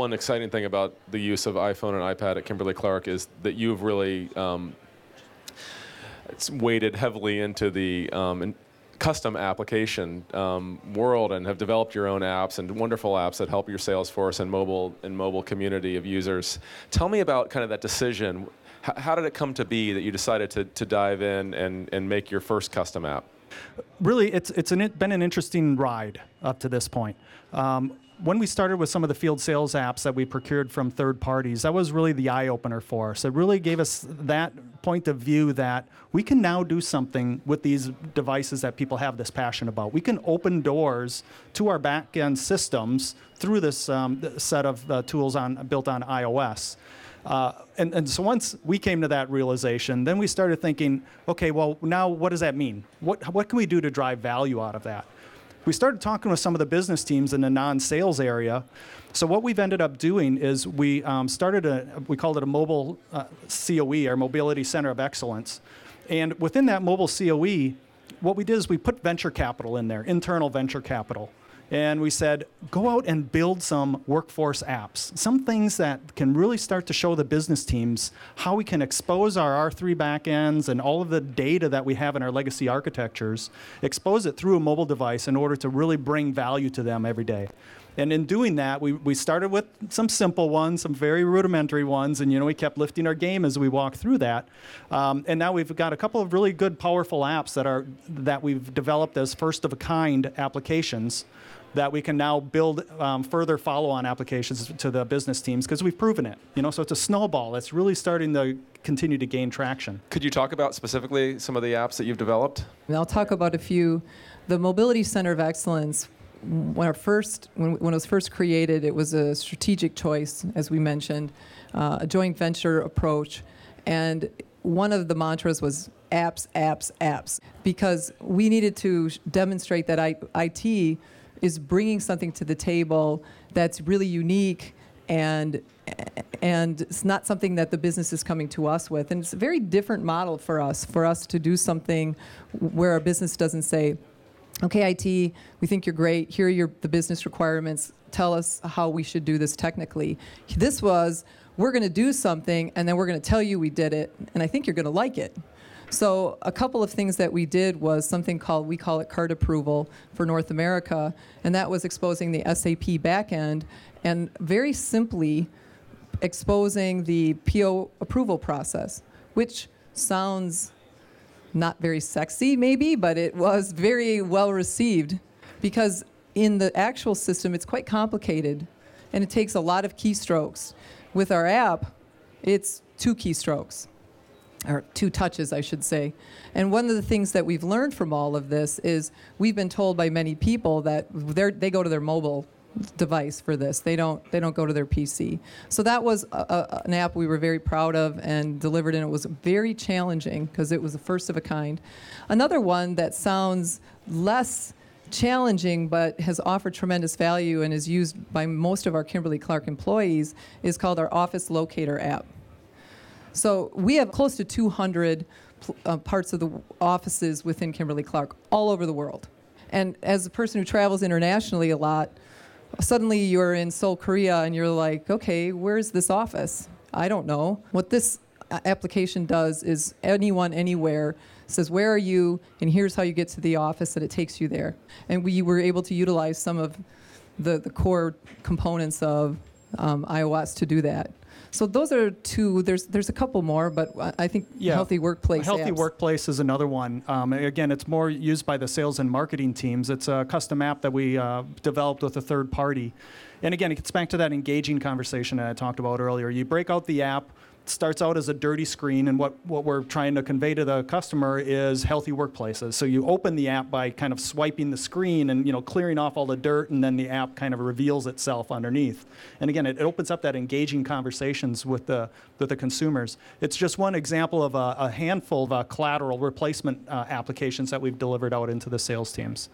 one exciting thing about the use of iPhone and iPad at Kimberly Clark is that you've really um, it's weighted heavily into the um, in custom application um, world and have developed your own apps and wonderful apps that help your Salesforce and mobile and mobile community of users. Tell me about kind of that decision. H- how did it come to be that you decided to, to dive in and, and make your first custom app? really, it's it's an, been an interesting ride up to this point. Um, when we started with some of the field sales apps that we procured from third parties, that was really the eye opener for us. It really gave us that point of view that we can now do something with these devices that people have this passion about. We can open doors to our back end systems through this um, set of uh, tools on built on iOS. Uh, and, and so once we came to that realization, then we started thinking, okay, well, now what does that mean? What, what can we do to drive value out of that? We started talking with some of the business teams in the non-sales area. So what we've ended up doing is we um, started a, we called it a mobile uh, COE, our Mobility Center of Excellence. And within that mobile COE, what we did is we put venture capital in there, internal venture capital and we said, go out and build some workforce apps, some things that can really start to show the business teams how we can expose our R3 backends and all of the data that we have in our legacy architectures, expose it through a mobile device in order to really bring value to them every day. And in doing that, we, we started with some simple ones, some very rudimentary ones, and you know we kept lifting our game as we walked through that. Um, and now we've got a couple of really good, powerful apps that are that we've developed as first of a kind applications that we can now build um, further follow-on applications to the business teams because we've proven it. You know, so it's a snowball that's really starting to continue to gain traction. Could you talk about specifically some of the apps that you've developed? And I'll talk about a few. The Mobility Center of Excellence, when, our first, when, when it was first created, it was a strategic choice, as we mentioned, uh, a joint venture approach. And one of the mantras was apps, apps, apps, because we needed to demonstrate that I, IT is bringing something to the table that's really unique and and it's not something that the business is coming to us with. And it's a very different model for us for us to do something where our business doesn't say okay IT we think you're great. Here are your the business requirements. Tell us how we should do this technically. This was we're going to do something and then we're going to tell you we did it and I think you're going to like it so a couple of things that we did was something called, we call it card approval for North America, and that was exposing the SAP backend and very simply exposing the PO approval process, which sounds not very sexy maybe, but it was very well received because in the actual system it's quite complicated and it takes a lot of keystrokes. With our app, it's two keystrokes or two touches, I should say. And one of the things that we've learned from all of this is we've been told by many people that they go to their mobile device for this. They don't they don't go to their PC. So that was a, a, an app we were very proud of and delivered and it was very challenging because it was the first of a kind. Another one that sounds less challenging but has offered tremendous value and is used by most of our Kimberly Clark employees is called our Office Locator app. So we have close to 200 uh, parts of the offices within Kimberly Clark all over the world. And as a person who travels internationally a lot, suddenly you're in Seoul, Korea, and you're like, okay, where's this office? I don't know. What this uh, application does is anyone, anywhere says, where are you? And here's how you get to the office, and it takes you there. And we were able to utilize some of the, the core components of um, iOS to do that. So those are two. There's there's a couple more, but I think Yeah. healthy workplace. Healthy apps. Workplace is another one. Um, again, it's more used by the sales and marketing teams. It's a custom app that we uh, developed with a third party. And again, it gets back to that engaging conversation that I talked about earlier. You break out the app, starts out as a dirty screen, and what, what we're trying to convey to the customer is healthy workplaces. So you open the app by kind of swiping the screen and you know clearing off all the dirt, and then the app kind of reveals itself underneath. And again, it, it opens up that engaging conversations with the with the consumers. It's just one example of a, a handful of uh, collateral replacement uh, applications that we've delivered out into the sales teams.